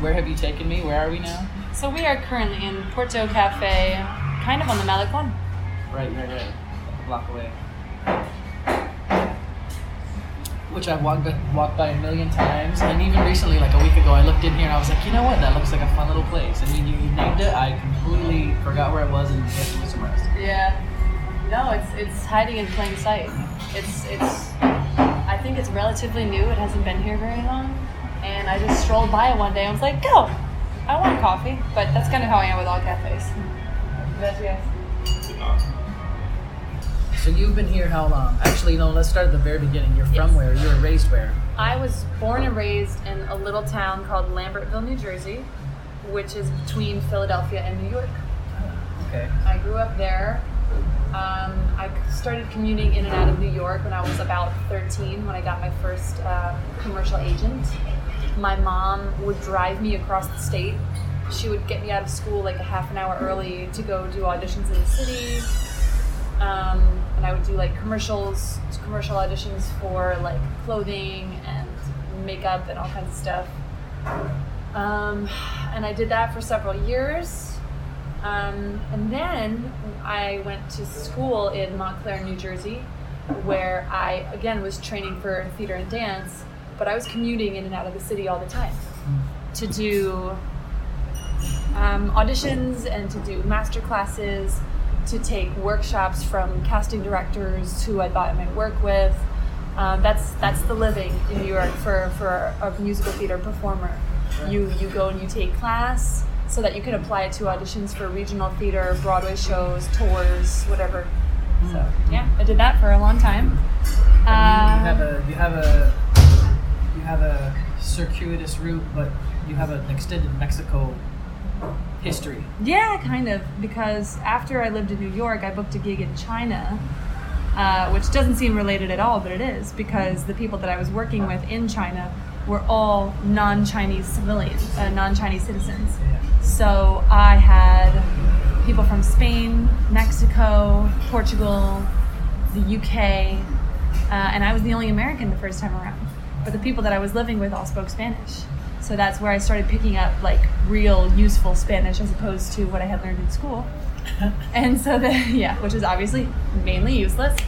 Where have you taken me? Where are we now? So we are currently in Porto Cafe, kind of on the Malecon. Right, right, right. A block away. Which I've walked by, walked by a million times, and even recently, like a week ago, I looked in here and I was like, you know what? That looks like a fun little place. And when you named it, I completely forgot where it was and it was somewhere else. Yeah. No, it's it's hiding in plain sight. It's it's. I think it's relatively new. It hasn't been here very long, and I just strolled by it one day. and was like, "Go, I want coffee." But that's kind of how I am with all cafes. Yes. So you've been here how long? Actually, no. Let's start at the very beginning. You're from Yes. where? You were raised where? I was born and raised in a little town called Lambertville, New Jersey, which is between Philadelphia and New York. Okay. I grew up there. Um, I started commuting in and out of New York when I was about 13 when I got my first um, commercial agent. My mom would drive me across the state. She would get me out of school like a half an hour early to go do auditions in the city. Um, and I would do like commercials, commercial auditions for like clothing and makeup and all kinds of stuff. Um, and I did that for several years. Um, and then I went to school in Montclair, New Jersey, where I again was training for theater and dance, but I was commuting in and out of the city all the time to do um, auditions and to do master classes, to take workshops from casting directors who I thought I might work with. Um, that's that's the living in New York for, for a musical theater performer. You you go and you take class so that you can apply it to auditions for regional theater, Broadway shows, tours, whatever. So yeah, I did that for a long time. you have Uh, a you have a have a circuitous route, but you have an extended Mexico history. Yeah, kind of. Because after I lived in New York, I booked a gig in China, uh, which doesn't seem related at all, but it is because the people that I was working with in China were all non Chinese civilians, uh, non Chinese citizens. So I had people from Spain, Mexico, Portugal, the UK, uh, and I was the only American the first time around. But the people that I was living with all spoke Spanish. So that's where I started picking up like real useful Spanish as opposed to what I had learned in school. And so then, yeah, which is obviously mainly useless.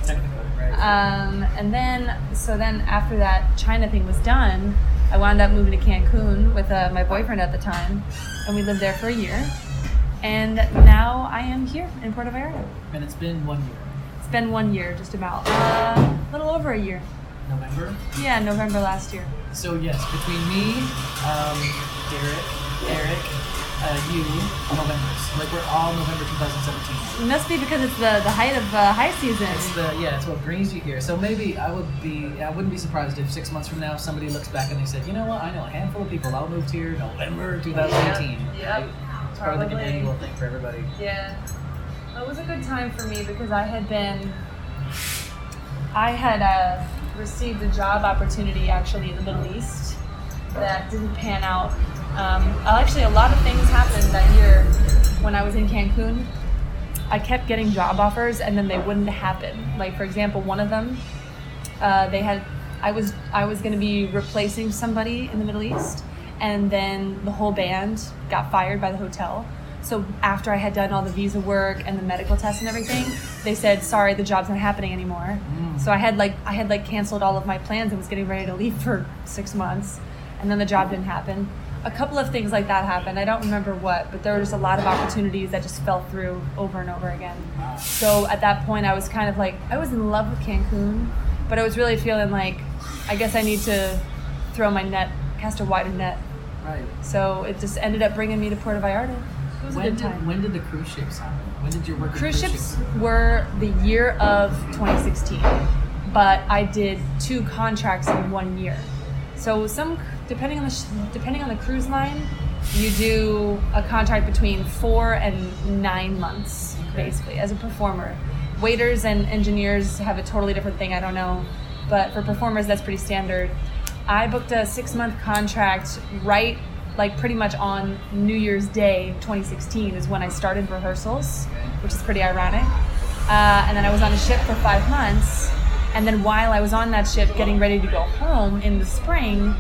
Um, and then, so then after that China thing was done, I wound up moving to Cancun with uh, my boyfriend at the time, and we lived there for a year. And now I am here in Puerto Vallarta. and it's been one year. It's been one year, just about, uh, a little over a year. November. Yeah, November last year. So yes, between me, um, Derek, Eric, uh, you, November's. Like we're all November 2017. It must be because it's the, the height of uh, high season. It's the yeah, it's what brings you here. So maybe I would be I wouldn't be surprised if six months from now somebody looks back and they said, you know what, I know a handful of people all moved here November 2018. Yep, right? It's probably like an probably. annual thing for everybody. Yeah. It was a good time for me because I had been, I had uh, received a job opportunity actually in the Middle East that didn't pan out. Um, actually, a lot of things happened that year when I was in Cancun. I kept getting job offers and then they wouldn't happen. Like, for example, one of them, uh, they had, I was, I was going to be replacing somebody in the Middle East, and then the whole band got fired by the hotel. So after I had done all the visa work and the medical tests and everything, they said, "Sorry, the job's not happening anymore." Mm. So I had like I had like canceled all of my plans and was getting ready to leave for six months, and then the job didn't happen. A couple of things like that happened. I don't remember what, but there were just a lot of opportunities that just fell through over and over again. So at that point, I was kind of like I was in love with Cancun, but I was really feeling like I guess I need to throw my net, cast a wider net. Right. So it just ended up bringing me to Puerto Vallarta. It was a When did time. when did the cruise ships happen? When did your work with Cruise ships were the year of 2016, but I did two contracts in one year. So some, depending on the sh- depending on the cruise line, you do a contract between four and nine months, Okay. basically, as a performer. Waiters and engineers have a totally different thing. I don't know, but for performers, that's pretty standard. I booked a six month contract right, like pretty much on New Year's Day 2016 is when I started rehearsals, which is pretty ironic. Uh, and then I was on a ship for five months. And then while I was on that ship getting ready to go home in the spring,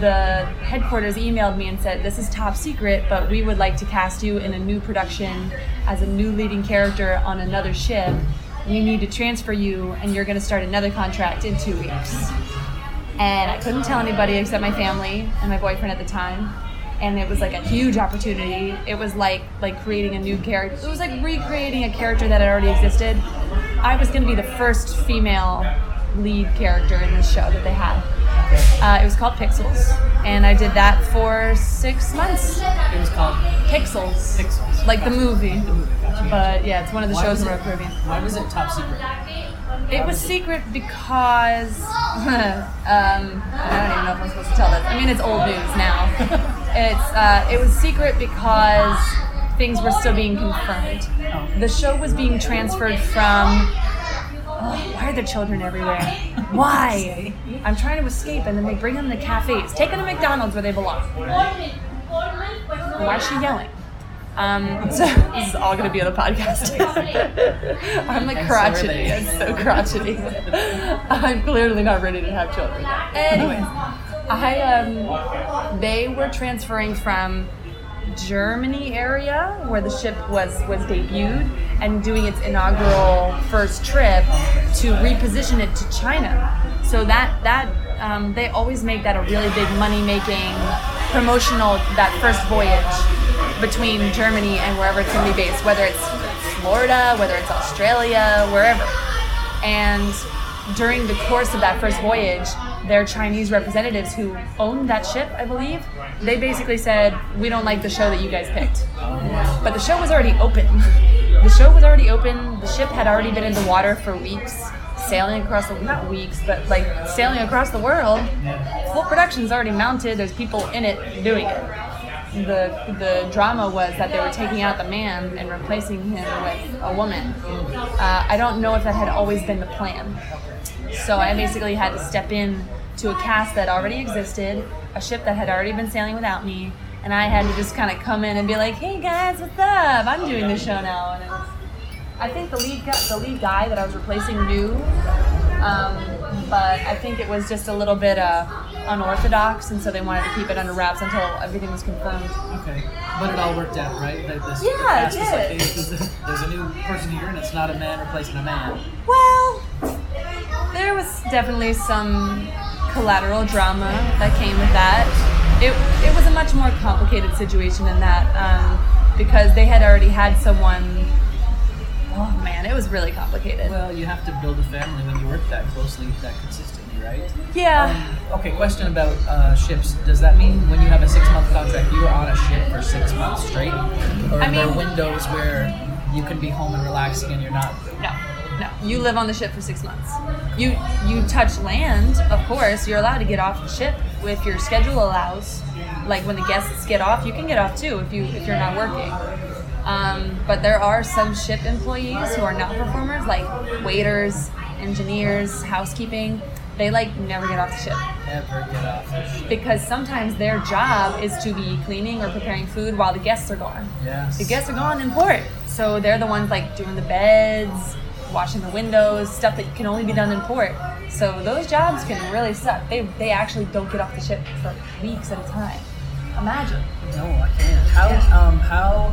the headquarters emailed me and said, This is top secret, but we would like to cast you in a new production as a new leading character on another ship. We need to transfer you, and you're going to start another contract in two weeks. And I couldn't tell anybody except my family and my boyfriend at the time. And it was like a huge opportunity. It was like like creating a new character. It was like recreating a character that had already existed. I was going to be the first female lead character in this show that they had. Uh, it was called Pixels, and I did that for six months. It was called Pixels, Pixels. like the movie. The movie, gotcha. But yeah, it's one of the Why shows in Caribbean. Why was it top secret? It was secret because um, I don't even know if I'm supposed to tell this. I mean, it's old news now. it's uh, it was secret because things were still being confirmed. Oh. The show was being transferred from. Oh, why are there children everywhere? Why? I'm trying to escape, and then they bring them to cafes. Take them to McDonald's where they belong. Why is she yelling? Um, so this is all going to be on the podcast. I'm like crotchety. I'm so crotchety. I'm clearly not ready to have children. Anyways, I um, they were transferring from Germany area where the ship was was debuted and doing its inaugural first trip to reposition it to China. So that that um, they always make that a really big money making promotional that first voyage between Germany and wherever it's going to be based, whether it's Florida, whether it's Australia, wherever. And during the course of that first voyage, their Chinese representatives who owned that ship, I believe, they basically said, "We don't like the show that you guys picked." But the show was already open. The show was already open. The ship had already been in the water for weeks, sailing across the not weeks, but like sailing across the world. Full production's already mounted. There's people in it doing it. The the drama was that they were taking out the man and replacing him with a woman. Uh, I don't know if that had always been the plan. So I basically had to step in to a cast that already existed, a ship that had already been sailing without me, and I had to just kind of come in and be like, "Hey guys, what's up? I'm doing the show now." And was, I think the lead guy, the lead guy that I was replacing knew, um, but I think it was just a little bit uh, unorthodox, and so they wanted to keep it under wraps until everything was confirmed. Okay, but it all worked out, right? That this, Yeah, it the like, did. a- there's a new person here, and it's not a man replacing a man. Well, there was definitely some collateral drama that came with that. It, it was a much more complicated situation than that um, because they had already had someone. Oh man, it was really complicated. Well, you have to build a family when you work that closely, that consistently, right? Yeah. Um, okay, question about uh, ships. Does that mean when you have a six-month contract, you are on a ship for six months straight, or I are there windows where you can be home and relaxing and you're not? No, no. You live on the ship for six months. You you touch land, of course. You're allowed to get off the ship if your schedule allows. Like when the guests get off, you can get off too if you if you're not working. Um, but there are some ship employees who are not performers, like waiters, engineers, housekeeping. They like never get off the ship Ever get off the ship? because sometimes their job is to be cleaning or preparing food while the guests are gone. Yes. The guests are gone in port, so they're the ones like doing the beds, washing the windows, stuff that can only be done in port. So those jobs can really suck. They they actually don't get off the ship for weeks at a time. Imagine. No, I can't. How um how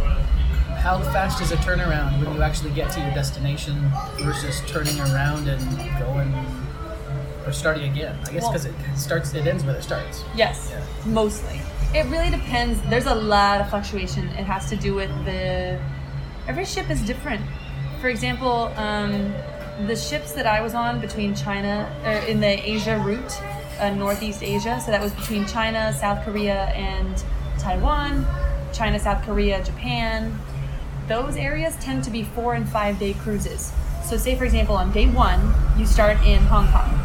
how fast is a turnaround when you actually get to your destination versus turning around and going or starting again? I guess Well- because it starts, and it ends where it starts. Yes, Yeah. mostly. It really depends. There's a lot of fluctuation. It has to do with the. Every ship is different. For example, um, the ships that I was on between China, uh, in the Asia route, uh, Northeast Asia, so that was between China, South Korea, and Taiwan, China, South Korea, Japan. Those areas tend to be four and five day cruises. So, say for example, on day one, you start in Hong Kong.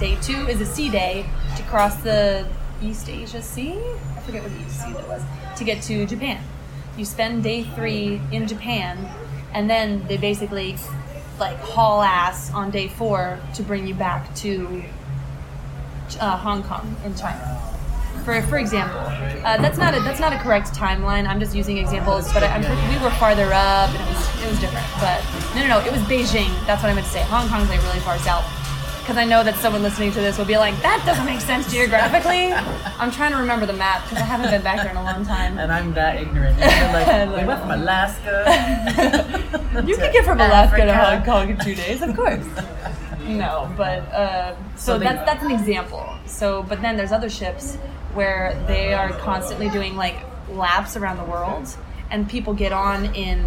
Day two is a sea day to cross the East Asia Sea. I forget what the East Sea that was to get to Japan. You spend day three in Japan, and then they basically like haul ass on day four to bring you back to uh, Hong Kong in China. For, for example, uh, that's not a that's not a correct timeline. I'm just using examples, but I'm, we were farther up and it was it was different. But no, no, no, it was Beijing. That's what I meant to say. Hong Kong's like really far south. Because I know that someone listening to this will be like, that doesn't make sense geographically. I'm trying to remember the map because I haven't been back there in a long time. And I'm that ignorant. You're like, we went from Alaska. You to can get from Alaska to Africa." Hong Kong in two days, of course. No, but uh, so, So that's that's an example. So, but then there's other ships where they are constantly doing like laps around the world, and people get on in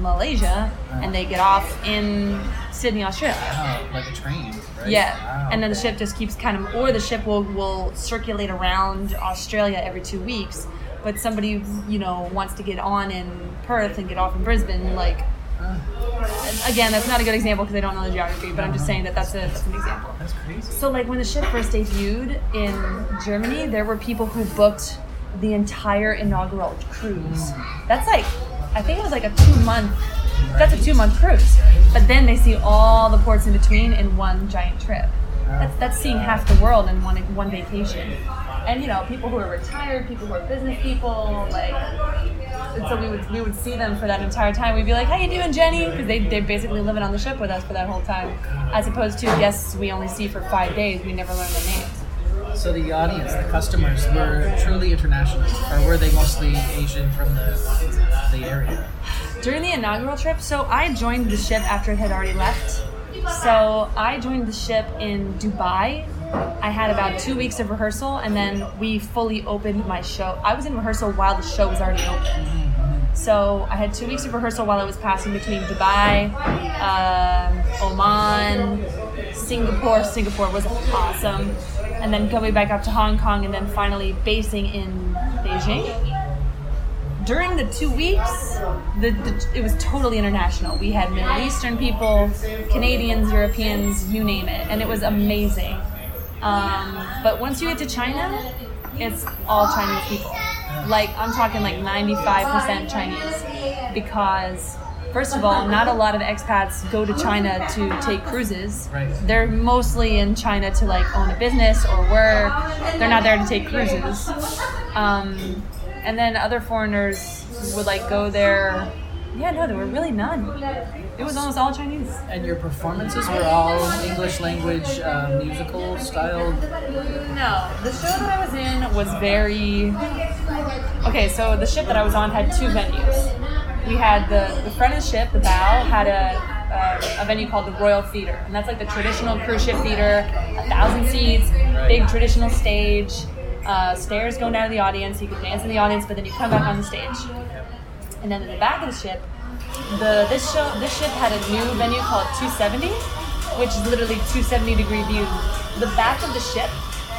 Malaysia and they get off in Sydney, Australia. Oh, like a train, right? Yeah, Wow, and then the ship just keeps kind of, or the ship will will circulate around Australia every two weeks. But somebody, you know, wants to get on in Perth and get off in Brisbane, like and again, that's not a good example because I don't know the geography, but I'm just saying that that's, a, that's an example. that's crazy. So, like when the ship first debuted in Germany, there were people who booked the entire inaugural cruise. Mm. That's like, I think it was like a two month. That's a two month cruise. But then they see all the ports in between in one giant trip. That's that's seeing half the world in one one vacation. And you know, people who are retired, people who are business people, like and so we would we would see them for that entire time. We'd be like, "How you doing, Jenny?" Because they they're basically living on the ship with us for that whole time, as opposed to guests we only see for five days. We never learn their names. So the audience, the customers, were truly international, or were they mostly Asian from the the area? During the inaugural trip, so I joined the ship after it had already left. So I joined the ship in Dubai. I had about two weeks of rehearsal, and then we fully opened my show. I was in rehearsal while the show was already open. So I had two weeks of rehearsal while I was passing between Dubai, um, Oman, Singapore. Singapore was awesome, and then going back up to Hong Kong, and then finally basing in Beijing. During the two weeks, the, the, it was totally international. We had Middle Eastern people, Canadians, Europeans, you name it, and it was amazing. Um, but once you get to China, it's all Chinese people. Like I'm talking like 95% Chinese because first of all, not a lot of expats go to China to take cruises. Right. They're mostly in China to like own a business or work. They're not there to take cruises. Um, and then other foreigners would like go there. Yeah, no, there were really none. It was almost all Chinese. And your performances were all English language uh, musical style. No, the show that I was in was very. Okay, so the ship that I was on had two venues. We had the the front of the ship, the bow, had a a venue called the Royal Theater, and that's like the traditional cruise ship theater, a thousand seats, big traditional stage, uh, stairs going down to the audience. You could dance in the audience, but then you come back on the stage. And then in the back of the ship, the this show this ship had a new venue called 270, which is literally 270 degree view. The back of the ship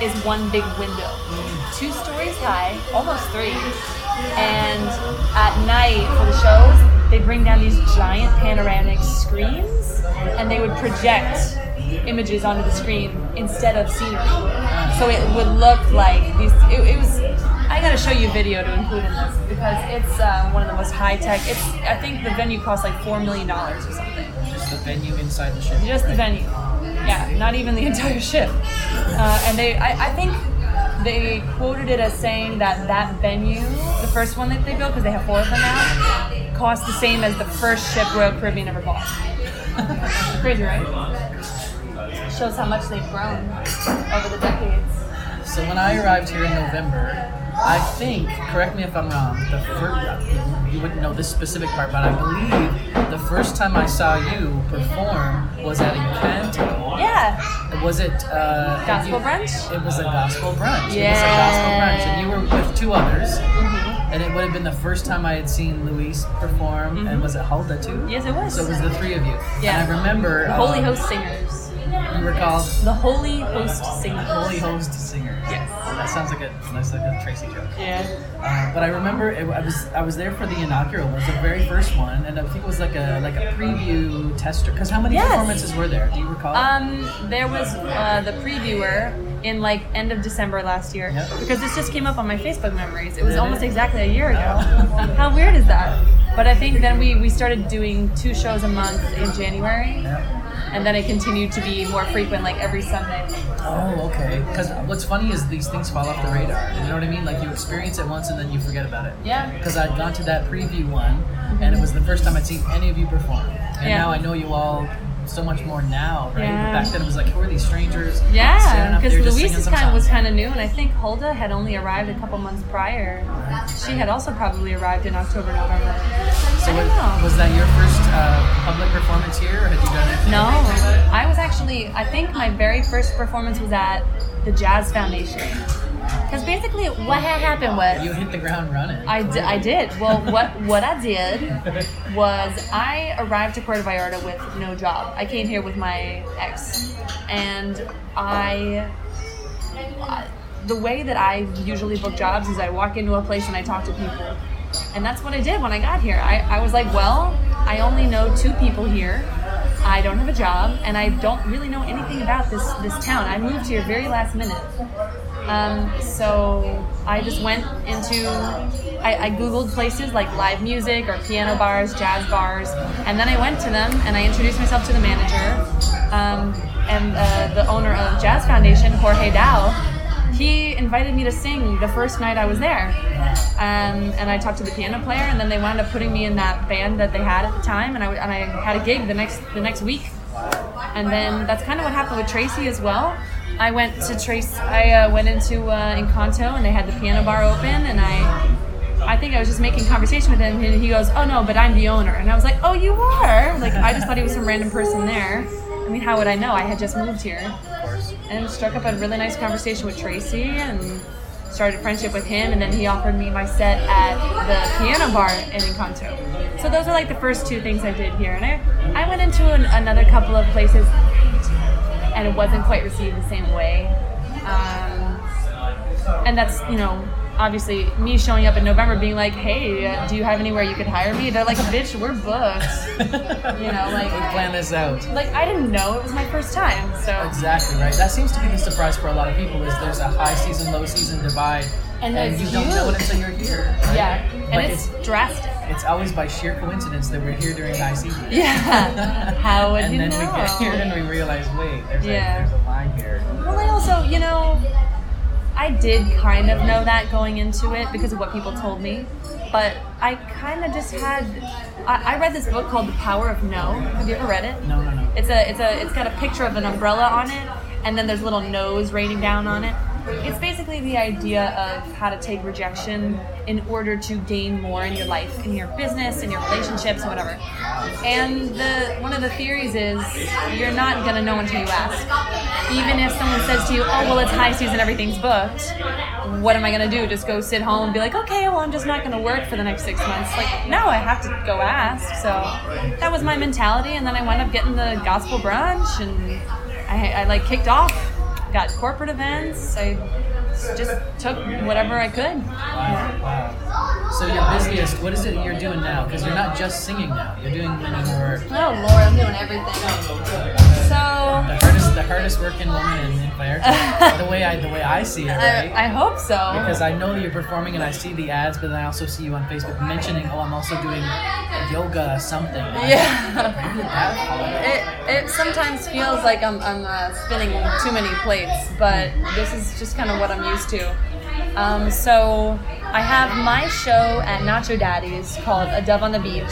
is one big window, two stories high, almost three. And at night for the shows, they bring down these giant panoramic screens, and they would project images onto the screen instead of scenery. So it would look like these. It, it was. I gotta show you a video to include in this because it's uh, one of the most high tech. It's. I think the venue cost like four million dollars or something. Just the venue inside the ship. Just the venue. Yeah, not even the entire ship. Uh, and they, I, I think they quoted it as saying that that venue, the first one that they built, because they have four of them now, cost the same as the first ship Royal Caribbean ever bought. Crazy, right? Shows how much they've grown over the decades. So when I arrived here in November, I think, correct me if I'm wrong, the first, you wouldn't know this specific part, but I believe the first time I saw you perform was at Encanto. Yeah. Was it uh, Gospel you- brunch? It was a gospel brunch. It was a gospel brunch, and you were with two others. Mm-hmm. And it would have been the first time I had seen Luis perform, and was it Hulda too? Yes, it was. So it was the three of you. Yeah. And I remember The Holy um, Host Singers. You were called The Holy Host Singer. Holy Host Singer. Yes. That sounds like a that's like a Tracy joke. Yeah. Uh, but I remember it, I was I was there for the inaugural. It was the very first one, and I think it was like a like a preview tester. Because how many Yes. performances were there? Do you recall? Um, there was uh, the previewer in like end of December last year Yep. because this just came up on my Facebook memories. It was Did almost it? exactly a year ago. Oh. How weird is that? But I think then we, we started doing two shows a month in January, Yeah. And then it continued to be more frequent, like every Sunday. Oh, okay. Because what's funny is these things fall off the radar. You know what I mean? Like you experience it once and then you forget about it. Yeah. Because I'd gone to that preview one, and it mm-hmm. was the first time I'd seen any of you perform. And Yeah. now I know you all so much more now, right? Yeah. But back then it was like, who are these strangers? Yeah, because there just Luis singing is some kind of, was kind of new, and I think Hulda had only arrived a couple months prior. She had also probably arrived in October, November. So I was, don't know. was that your first uh, public performance here, or had you done it? No, I was actually. I think my very first performance was at the Jazz Foundation. Because basically, what had happened was You hit the ground running. I, d- I did. Well, what what I did was I arrived to Puerto Vallarta with no job. I came here with my ex, and I. I- The way that I usually book jobs is I walk into a place and I talk to people. And that's what I did when I got here. I, I was like, well, I only know two people here. I don't have a job, and I don't really know anything about this, this town. I moved here very last minute. Um, so I just went into, I, I Googled places like live music or piano bars, jazz bars, and then I went to them and I introduced myself to the manager um, and uh, the owner of Jazz Foundation, Jorge Dow. He invited me to sing the first night I was there. Um, and I talked to the piano player, and then they wound up putting me in that band that they had at the time, and I, and I had a gig the next the next week. And then that's kind of what happened with Tracy as well. I went to Trace. I uh, went into uh, Encanto, and they had the piano bar open, and I, I think I was just making conversation with him, and he goes, "Oh no, but I'm the owner," and I was like, "Oh, you are?" Like I just thought he was some random person there. I mean, how would I know? I had just moved here, of and struck up a really nice conversation with Tracy, and started a friendship with him, and then he offered me my set at the piano bar in Encanto. So those are like the first two things I did here, and I, I went into an, another couple of places and it wasn't quite received the same way. Um, and that's, you know, obviously me showing up in November being like, hey, uh, do you have anywhere you could hire me? They're like, bitch, we're booked. You know, like- we plan this out. Like, I didn't know it was my first time, so. Exactly right. That seems to be the surprise for a lot of people. Is there's a high season, low season divide, And it's you don't know it until you're here. right? Yeah, and Like, it's, drastic. It's always by sheer coincidence that we're here during high season. Yeah. How would and you then we get here and we realize, wait, there's, Yeah. a, there's a line here. Well, I also, you know, I did kind of know that going into it because of what people told me, but I kind of just had. I, I read this book called The Power of No. Have you ever read it? No, no, no. It's a, it's a, it's got a picture of an umbrella on it, and then there's little nose raining down on it. It's basically the idea of how to take rejection in order to gain more in your life, in your business, in your relationships, and whatever. And the one of the theories is you're not gonna know until you ask. Even if someone says to you, "Oh, well, it's high season, everything's booked," what am I gonna do? Just go sit home and be like, "Okay, well, I'm just not gonna work for the next six months." Like, no, I have to go ask. So that was my mentality, and then I wound up getting the gospel brunch, and I, I like kicked off, got corporate events. I just took whatever I could. So your busiest, what is it you're doing now? Because you're not just singing now. You're doing many more. Oh Lord, I'm doing everything. So. The hardest, the hardest working woman in, in Vallarta. the way I, the way I see it, right? I, I hope so. because I know you're performing and I see the ads, but then I also see you on Facebook mentioning, oh, I'm also doing yoga something. yeah. Where did that fall? It, it sometimes feels like I'm, I'm uh, spinning too many plates, but this is just kind of what I'm used to. Um, so I have my show at Nacho Daddy's called A Dove on the Beach.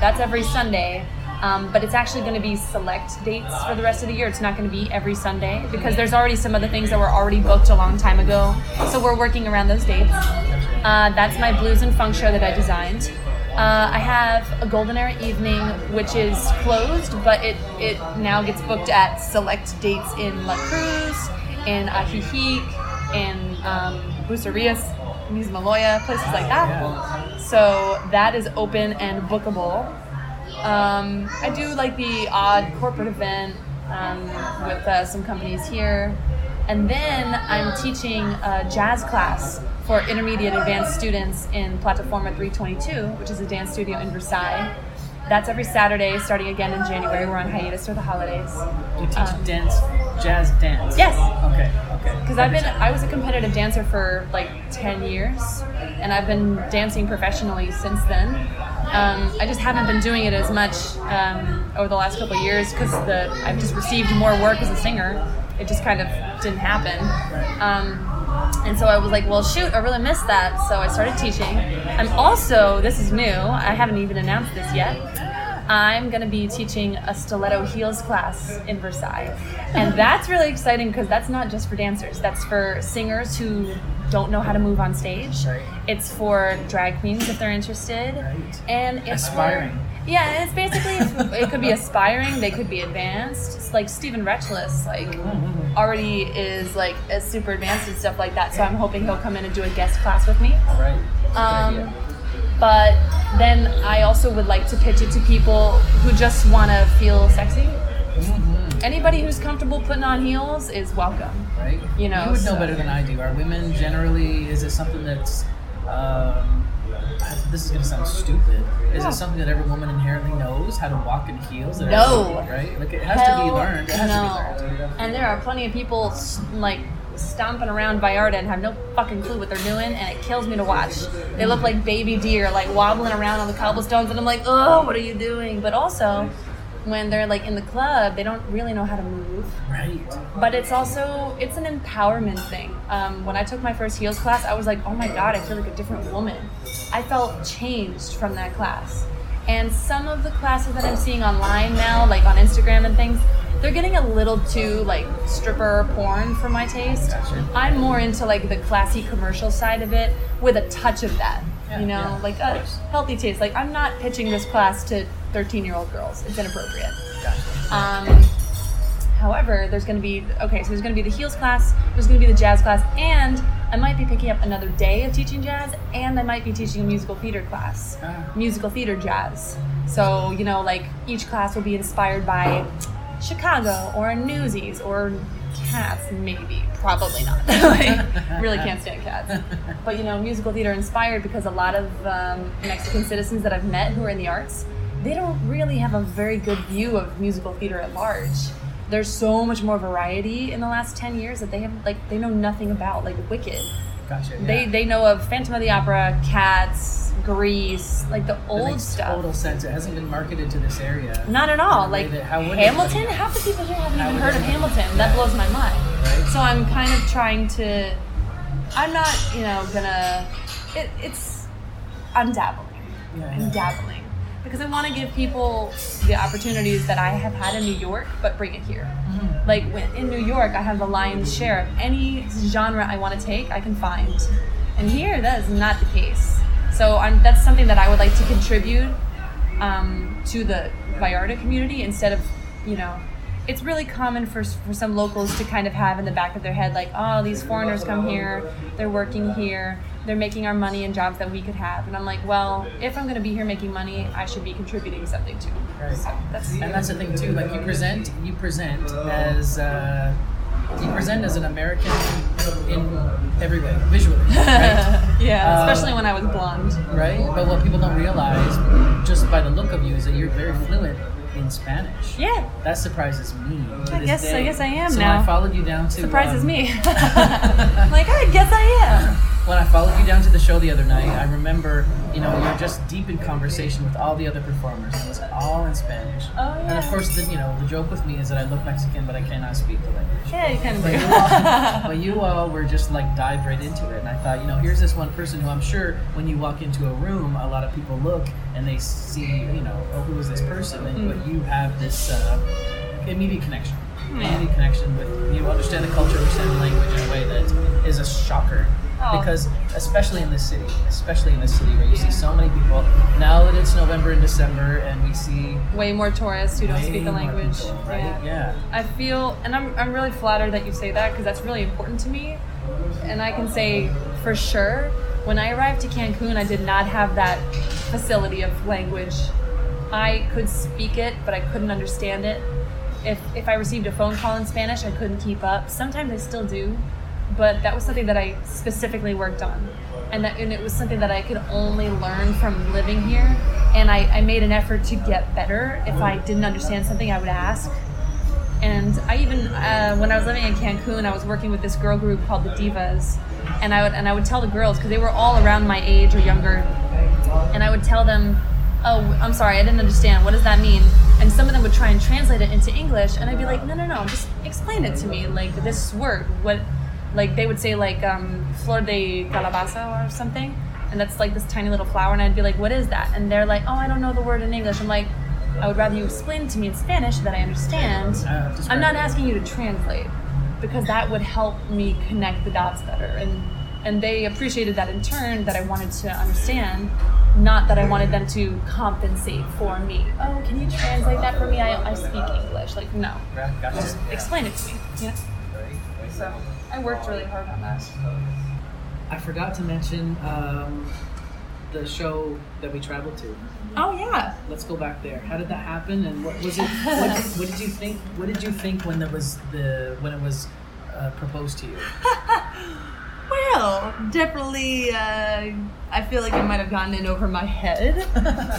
That's every Sunday. Um, but it's actually going to be select dates for the rest of the year. It's not going to be every Sunday because there's already some other things that were already booked a long time ago. So we're working around those dates. Uh, that's my blues and funk show that I designed. Uh, I have a Golden Era Evening, which is closed, but it, it now gets booked at select dates in La Cruz, in Ajijic, in um, Bucerias, Mismaloya, places like that. So that is open and bookable. Um, I do like the odd corporate event um, with uh, some companies here. And then I'm teaching a jazz class for intermediate advanced students in Plataforma 322, which is a dance studio in Versalles. That's every Saturday, starting again in January. We're on hiatus for the holidays. You teach Um, dance, jazz dance. Yes. Okay. Okay. Because I've been, I was a competitive dancer for like 10 years, and I've been dancing professionally since then. Um, I just haven't been doing it as much um, over the last couple of years because the I've just received more work as a singer. It just kind of didn't happen. Um, and so I was like, well, shoot, I really missed that. So I started teaching. I'm also, this is new, I haven't even announced this yet. I'm gonna be teaching a stiletto heels class in Versalles, and that's really exciting because that's not just for dancers. That's for singers who don't know how to move on stage. It's for drag queens if they're interested, and it's for- yeah, it's basically it could be aspiring. They could be advanced. It's like Stephen Retchless, like already is like is super advanced and stuff like that. So I'm hoping he'll come in and do a guest class with me. Right. Good Um, idea. But then I also would like to pitch it to people who just want to feel sexy. Mhm. Anybody who's comfortable putting on heels is welcome. Right. You know, You would know so- better than I do. Are women generally? Is it something that's? Um, this is gonna sound stupid. Is No. it something that every woman inherently knows how to walk in heels? No. Right. Like it has to be learned. It has no. to be learned. And there are plenty of people like stomping around Vallarta and have no fucking clue what they're doing, and it kills me to watch. They look like baby deer, like wobbling around on the cobblestones, and I'm like, oh, what are you doing? But also, when they're like in the club, they don't really know how to move. Right. But it's also it's an empowerment thing. Um, when I took my first heels class, I was like, oh my god, I feel like a different woman. I felt changed from that class. And some of the classes that I'm seeing online now, like on Instagram and things, they're getting a little too like stripper porn for my taste. Gotcha. I'm more into like the classy commercial side of it with a touch of that. Yeah, you know, yeah, like a healthy taste. Like I'm not pitching this class to 13 year old girls. It's inappropriate. Gotcha. Um, however, there's going to be okay. So there's going to be the heels class. There's going to be the jazz class, and I might be picking up another day of teaching jazz, and I might be teaching a musical theater class, Ah. musical theater jazz. So you know, like each class will be inspired by Chicago or Newsies or Cats, maybe, probably not. like, really can't stand Cats. But you know, musical theater inspired because a lot of um, Mexican citizens that I've met who are in the arts, they don't really have a very good view of musical theater at large. There's so much more variety in the last ten years that they have like they know nothing about, like Wicked. Gotcha. They yeah. they know of Phantom of the Opera, Cats, Grease, like the That old makes stuff. Total sense. It hasn't been marketed to this area. Not at all. In a way Like that- Hamilton, half the people here haven't How even heard of Hamilton. That Yeah. blows my mind. Right. So I'm kind of trying to. I'm not, you know, gonna. It, it's. I'm dabbling. Yeah, I'm dabbling because I want to give people the opportunities that I have had in New York, but bring it here. Mhm. Like when, in New York, I have the lion's share of any genre I want to take, I can find. And here, that is not the case. So I'm, that's something that I would like to contribute um, to the Vallarta community instead of, you know, it's really common for, for some locals to kind of have in the back of their head, like, oh, these foreigners come here, they're working here, they're making our money in jobs that we could have. And I'm like, well, if I'm going to be here making money, I should be contributing something too. Right. So that's And that's the thing too. Like you present, you present as uh, you present as an American in every way, visually, right? yeah, Um, especially when I was blonde. right? But what people don't realize, just by the look of you, is that you're very fluent in Spanish. Yeah, That surprises me. I guess- I guess I am so now. I followed you down to surprises um, me. Like, I guess I am. When I followed you down to the show the other night, I remember, you know, you're just deep in conversation with all the other performers. It was all in Spanish. Oh, And of course, the, you know, the joke with me is that I look Mexican, but I cannot speak the language. Yeah, you kind of But do. you, all, but you all were just like dived right into it, and I thought, you know, here's this one person who I'm sure when you walk into a room, a lot of people look and they see, you know, oh, who is this person? And, But you have this uh, immediate connection, immediate connection with you understand the culture, understand the language in a way that is a shocker. Oh. Because especially in this city, especially in this city where you see so many people, now that it's November and December, and we see Way more tourists who don't speak the language. people, right? Yeah. yeah. I feel, and I'm, I'm really flattered that you say that because that's really important to me. And I can say for sure, when I arrived to Cancun, I did not have that facility of language. I could speak it, but I couldn't understand it. If, if I received a phone call in Spanish, I couldn't keep up. Sometimes I still do, but that was something that I specifically worked on. And, that, and it was something that I could only learn from living here. And I, I made an effort to get better. If I didn't understand something, I would ask. And I even, uh, when I was living in Cancun, I was working with this girl group called the Divas, and I would and I would tell the girls because they were all around my age or younger, and I would tell them, "Oh, I'm sorry, I didn't understand. What does that mean?" And some of them would try and translate it into English, and I'd be like, "No, no, no, just explain it to me. Like this word, what?" Like they would say like um, flor de calabaza or something, and that's like this tiny little flower, and I'd be like, "What is that?" And they're like, "Oh, I don't know the word in English." I'm like, I would rather you explain it to me in Spanish so that I understand. I'm not asking you to translate because that would help me connect the dots better. And and they appreciated that in turn that I wanted to understand, not that I wanted them to compensate for me. Oh, can you translate that for me? I, I speak English. Like no, just explain it to me. You know. So I worked really hard on that. I forgot to mention um, the show that we traveled to. Oh yeah. Let's go back there. How did that happen? And what was it? What, what did you think? What did you think when there was the when it was uh, proposed to you? Definitely, uh, I feel like I might have gotten in over my head.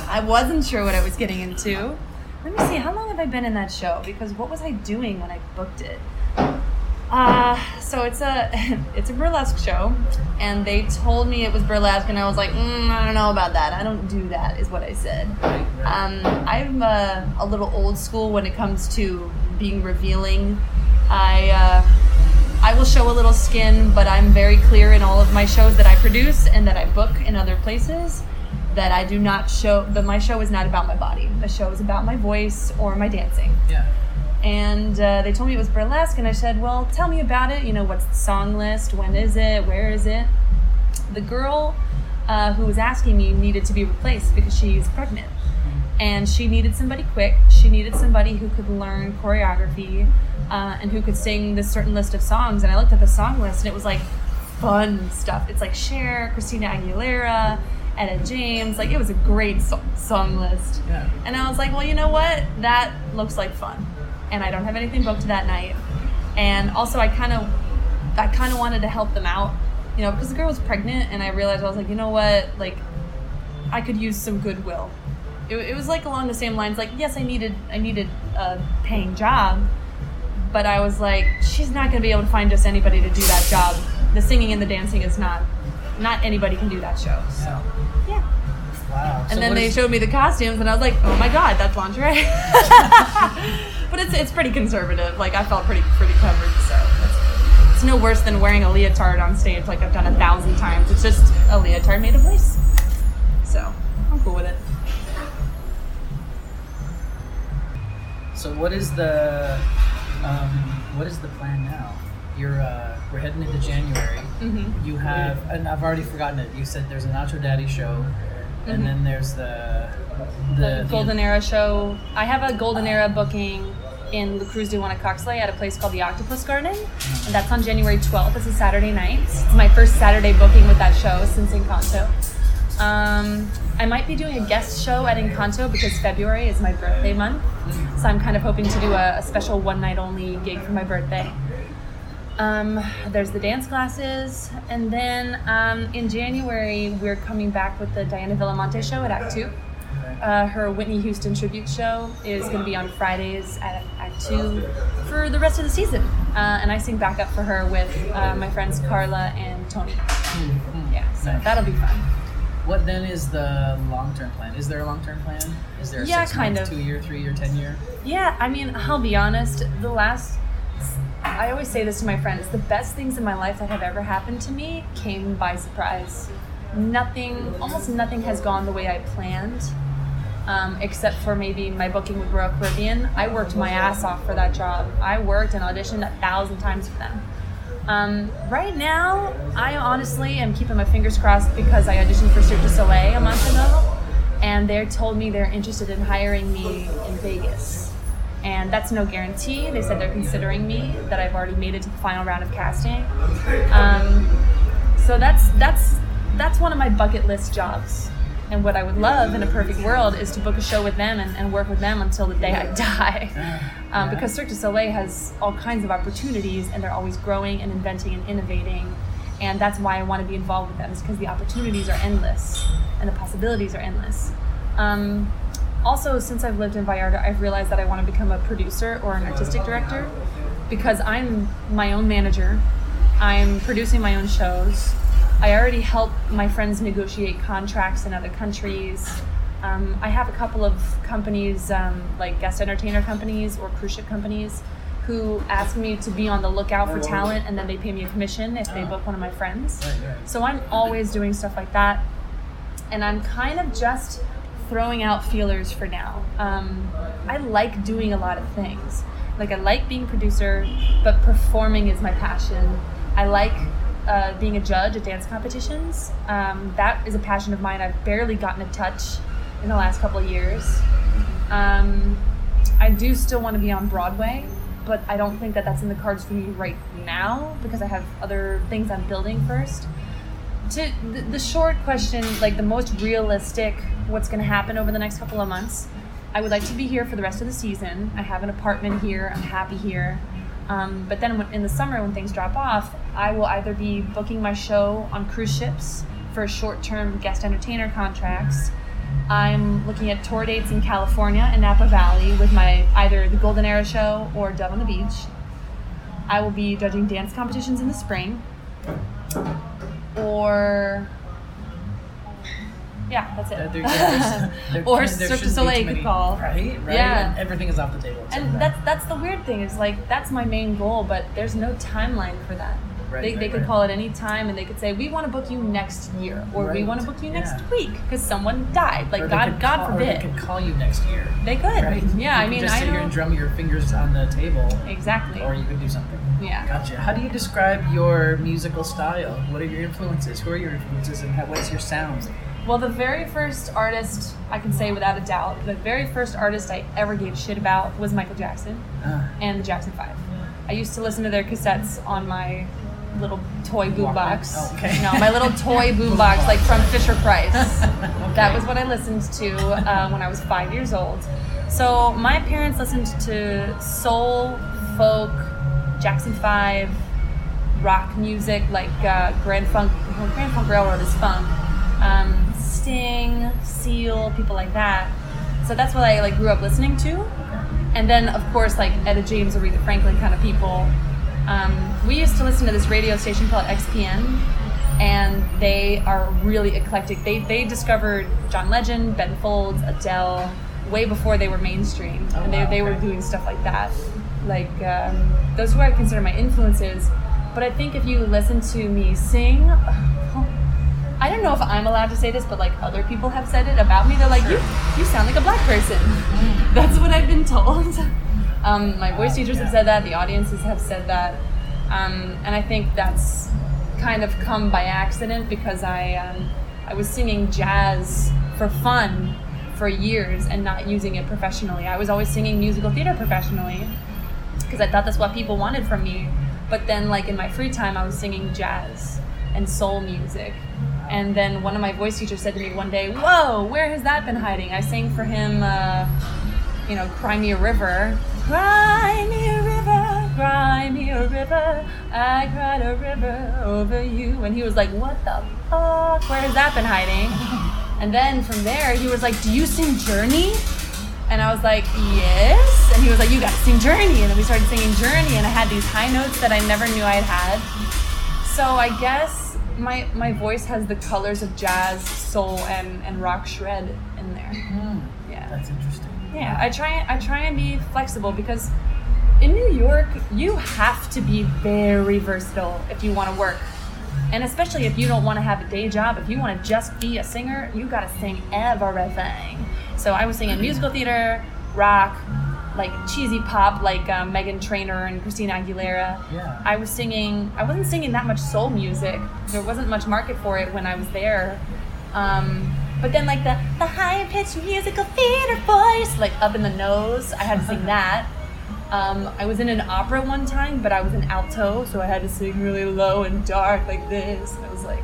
I wasn't sure what I was getting into. Let me see, how long have I been in that show? Because what was I doing when I booked it? Uh, so it's a it's a burlesque show, and they told me it was burlesque, and I was like, mm, I don't know about that. I don't do that, is what I said. Um, I'm uh, a little old school when it comes to being revealing. I uh, I will show a little skin, but I'm very clear in all of my shows that I produce and that I book in other places that I do not show. That my show is not about my body. The show is about my voice or my dancing. yeah. And uh, they told me it was burlesque, and I said, "Well, tell me about it. You know, what's the song list? When is it? Where is it?" The girl uh, who was asking me needed to be replaced because she's pregnant, and she needed somebody quick. She needed somebody who could learn choreography uh, and who could sing this certain list of songs. And I looked at the song list, and it was like fun stuff. It's like Cher, Christina Aguilera, Etta James. Like it was a great so- song list. Yeah. And I was like, well, you know what? That looks like fun. And I don't have anything booked that night. And also, I kind of, I kind of wanted to help them out, you know, because the girl was pregnant, and I realized I was like, you know what, like, I could use some goodwill. It, it was like along the same lines, like, yes, I needed, I needed a paying job, but I was like, she's not gonna be able to find just anybody to do that job. The singing and the dancing is not, not anybody can do that show. So, yeah. Wow. And So then they is- showed me the costumes, and I was like, "Oh my god, that's lingerie!" but it's it's pretty conservative. Like I felt pretty pretty covered, so it's, it's no worse than wearing a leotard on stage, like I've done a thousand times. It's just a leotard made of lace. So I'm cool with it. So what is the um, what is the plan now? You're uh, we're heading into January. Mm-hmm. You have, and I've already forgotten it. You said there's a Nacho Daddy show, and Mhm. then there's the the, The Golden Era show. I have a Golden Era booking in La Cruz de Huanacaxtle at a place called the Octopus Garden, and that's on January 12th. It's a Saturday night. It's my first Saturday booking with that show since Encanto. Um, I might be doing a guest show at Encanto because February is my birthday month, so I'm kind of hoping to do a, a special one night only gig for my birthday. Um, there's the dance classes, and then um, in January we're coming back with the Diana Villamonte show at Act Two. Uh, her Whitney Houston tribute show is going to be on Fridays at Act Two for the rest of the season, uh, and I sing backup for her with uh, my friends Carla and Tony. Yeah, so that'll be fun. What then is the long term plan? Is there a long term plan? Is there a Yeah, six kind month, of. two year, three year, ten year? Yeah, I mean, I'll be honest. The last, I always say this to my friends: the best things in my life that have ever happened to me came by surprise. Nothing, almost nothing, has gone the way I planned, um, except for maybe my booking with Royal Caribbean. I worked my ass off for that job. I worked and auditioned a thousand times for them. Um, right now, I honestly am keeping my fingers crossed because I auditioned for Cirque du Soleil a month ago, and they told me they're interested in hiring me in Vegas. And that's no guarantee. They said they're considering me, that I've already made it to the final round of casting. Um, so that's that's that's one of my bucket list jobs. And what I would love in a perfect world is to book a show with them and, and work with them until the day I die. Um, because Cirque du Soleil has all kinds of opportunities and they're always growing and inventing and innovating. And that's why I want to be involved with them, is because the opportunities are endless and the possibilities are endless. Um, also, since I've lived in Vallarta, I've realized that I want to become a producer or an artistic director because I'm my own manager. I'm producing my own shows. I already help my friends negotiate contracts in other countries. Um, I have a couple of companies, um, like guest entertainer companies or cruise ship companies, who ask me to be on the lookout for talent and then they pay me a commission if they book one of my friends. So I'm always doing stuff like that. And I'm kind of just throwing out feelers for now. Um, I like doing a lot of things. Like I like being producer, but performing is my passion. I like uh, being a judge at dance competitions. Um, that is a passion of mine. I've barely gotten a touch in the last couple of years. Um, I do still want to be on Broadway, but I don't think that that's in the cards for me right now because I have other things I'm building first. To the, the short question, like the most realistic, what's going to happen over the next couple of months? I would like to be here for the rest of the season. I have an apartment here. I'm happy here. Um, but then in the summer, when things drop off, I will either be booking my show on cruise ships for short-term guest entertainer contracts. I'm looking at tour dates in California and Napa Valley with my either the Golden Era show or Dove on the Beach. I will be judging dance competitions in the spring. Or yeah, that's it. yeah, there or Cirque du Soleil could call. Right, right. Yeah. And everything is off the table. And that's that's the weird thing is like that's my main goal, but there's no timeline for that. Right, they, right, they could right. call at any time and they could say we want to book you next year or we want to book you next yeah. week because someone died. Like God God call, forbid. Or they could call you next year. They could. Yeah, You I mean just I sit here and drum your fingers on the table, exactly. or you could do something. Yeah. Gotcha. How do you describe your musical style? What are your influences? Who are your influences, and how, what's your sound? Well, the very first artist I can say without a doubt, the very first artist I ever gave shit about was Michael Jackson Uh, and the Jackson Five. I used to listen to their cassettes on my little toy boombox. Oh, okay. No, my little toy boombox, like from Fisher Price. That was what I listened to uh, when I was five years old. So my parents listened to soul, folk, Jackson Five, rock music like uh, Grand Funk. Well, Grand Funk Railroad is funk. Um, Sting, Seal, people like that. So that's what I like grew up listening to. And then of course like Etta James, Aretha Franklin kind of people. Um, we used to listen to this radio station called XPN, and they are really eclectic. They they discovered John Legend, Ben Folds, Adele, way before they were mainstream, Oh, and they wow, they were doing stuff like that. Like um, those who I consider my influences. But I think if you listen to me sing, I don't know if I'm allowed to say this, but like other people have said it about me. They're like, you you sound like a black person. That's what I've been told. Um, my voice teachers have said that. The audiences have said that, um, and I think that's kind of come by accident because I um, I was singing jazz for fun for years and not using it professionally. I was always singing musical theater professionally because I thought that's what people wanted from me. But then, like in my free time, I was singing jazz and soul music. And then one of my voice teachers said to me one day, "Whoa, where has that been hiding?" I sang for him, uh, you know, "Cry Me a River." Cry me a river, cry me a river. I cried a river over you. And he was like, "What the fuck? Where has that been hiding?" And then from there, he was like, "Do you sing Journey?" And I was like, yes. And he was like, you gotta sing Journey. And then we started singing Journey, and I had these high notes that I never knew I had had. So I guess my my voice has the colors of jazz, soul, and, and rock shred in there. Hmm, Yeah. that's interesting. Yeah, I try I try and be flexible because in New York you have to be very versatile if you want to work. And especially if you don't want to have a day job, if you want to just be a singer, you got to sing everything. So I was singing musical theater, rock, like cheesy pop, like um, Meghan Trainor and Christina Aguilera. Yeah. I was singing. I wasn't singing that much soul music. There wasn't much market for it when I was there. Um, but then, like the the high pitched musical theater voice, like up in the nose, I had to sing that. Um, I was in an opera one time, but I was an alto, so I had to sing really low and dark like this. I was like,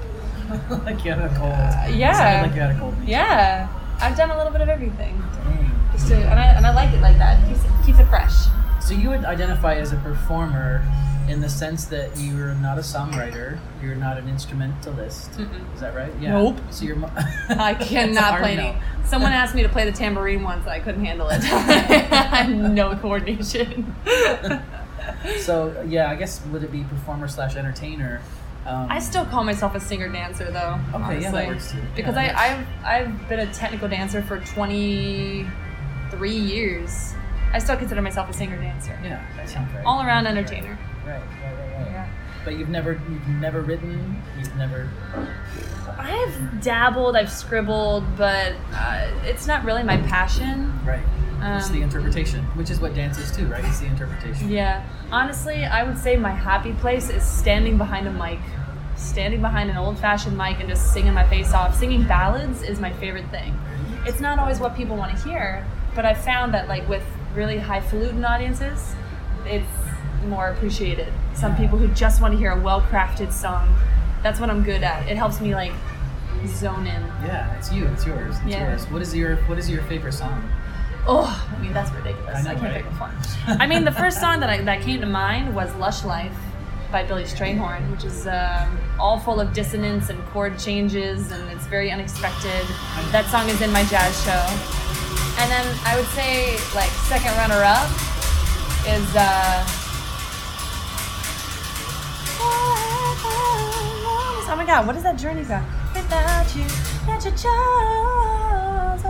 like you had a cold. yeah. It sounded like you had a cold. yeah, I've done a little bit of everything, Dang. Just to, and I and I like it like that. Keeps it, keeps it fresh. So you would identify as a performer in the sense that you're not a songwriter, you're not an instrumentalist. Mm-mm. Is that right? Yeah. Nope. So you're. mo- I cannot hard play no. Someone asked me to play the tambourine once, I couldn't handle it. I had no coordination. So yeah, I guess would it be performer slash entertainer? Um, I still call myself a singer dancer, though. Okay, yeah, that works too. Because Yeah, I, I've I've been a technical dancer for twenty three years. I still consider myself a singer dancer. Yeah, that sounds right. All around entertainer. Right, right, right, right. Yeah. but you've never you've never written. You've never. I've dabbled, I've scribbled, but uh, it's not really my passion. Right. it's Um, the interpretation, which is what dance is too, right? It's the interpretation. Yeah, honestly, I would say my happy place is standing behind a mic, standing behind an old-fashioned mic and just singing my face off. Singing ballads is my favorite thing. It's not always what people want to hear, but I've found that like with really highfalutin audiences, it's more appreciated. Some people who just want to hear a well-crafted song, that's what I'm good at. It helps me like zone in. Yeah, it's you. It's yours. It's Yeah. yours. What is your What is your favorite song? Oh, I mean that's ridiculous. I I, can't right? pick a one. I mean, the first song that I, that came to mind was "Lush Life" by Billy Strayhorn, which is um, all full of dissonance and chord changes, and it's very unexpected. That song is in my jazz show. And then I would say, like, second runner-up is. Uh, Oh my God! What is that journey song? Without you, that you chose.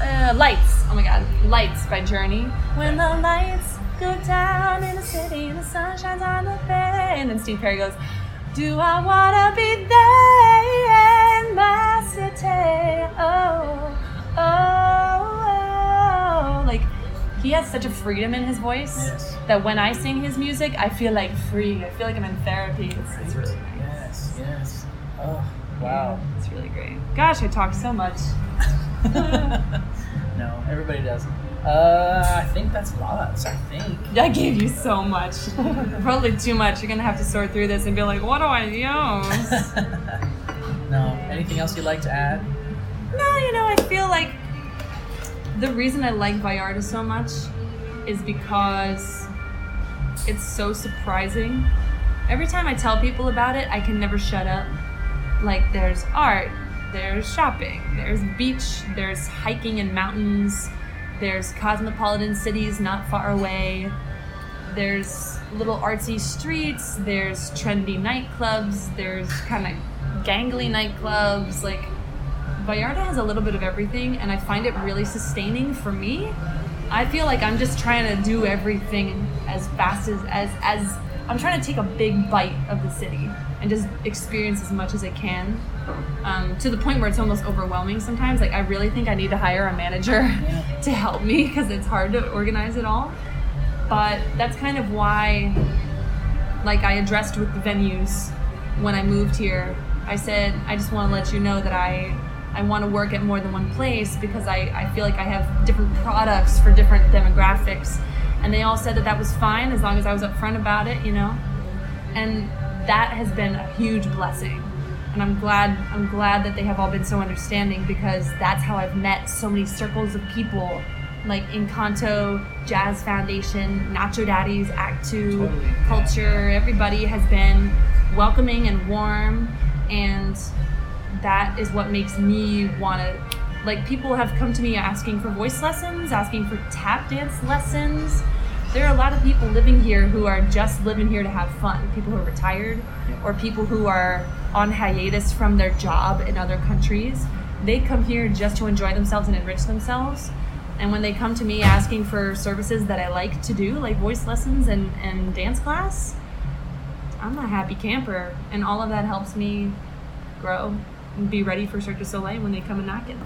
Uh, lights. Oh my God, Lights by Journey. When the lights go down in the city the sun shines on the bay, and then Steve Perry goes, "Do I wanna be there in my city?" Oh, oh, oh. like he has such a freedom in his voice Yes. that when I sing his music, I feel like free. I feel like I'm in therapy. It's, it's really nice. Yes. Yes. Oh, wow. It's really great. Gosh, I talk so much. no, everybody does. Uh, I think that's lots. I think. I gave you so much. Probably too much. You're gonna have to sort through this and be like, what do I use? no. Anything else you'd like to add? No, you know, I feel like the reason I like Vallarta so much is because it's so surprising. Every time I tell people about it, I can never shut up. Like, there's art, there's shopping, there's beach, there's hiking in mountains, there's cosmopolitan cities not far away, there's little artsy streets, there's trendy nightclubs, there's kind of gangly nightclubs. Like, Vallarta has a little bit of everything, and I find it really sustaining for me. I feel like I'm just trying to do everything as fast as as as I'm trying to take a big bite of the city and just experience as much as I can. Um, to the point where it's almost overwhelming sometimes. Like I really think I need to hire a manager to help me because it's hard to organize it all. But that's kind of why like I addressed with the venues when I moved here. I said, I just want to let you know that I I want to work at more than one place because I, I feel like I have different products for different demographics. And they all said that that was fine as long as I was upfront about it, you know? And that has been a huge blessing. And I'm glad I'm glad that they have all been so understanding because that's how I've met so many circles of people like Encanto, Jazz Foundation, Nacho Daddies, Act Two, Totally. Culture. Everybody has been welcoming and warm, and that is what makes me want to. Like people have come to me asking for voice lessons, asking for tap dance lessons. There are a lot of people living here who are just living here to have fun. People who are retired, or people who are on hiatus from their job in other countries. They come here just to enjoy themselves and enrich themselves. And when they come to me asking for services that I like to do, like voice lessons and, and dance class, I'm a happy camper. And all of that helps me grow be ready for Cirque du Soleil when they come and knock it.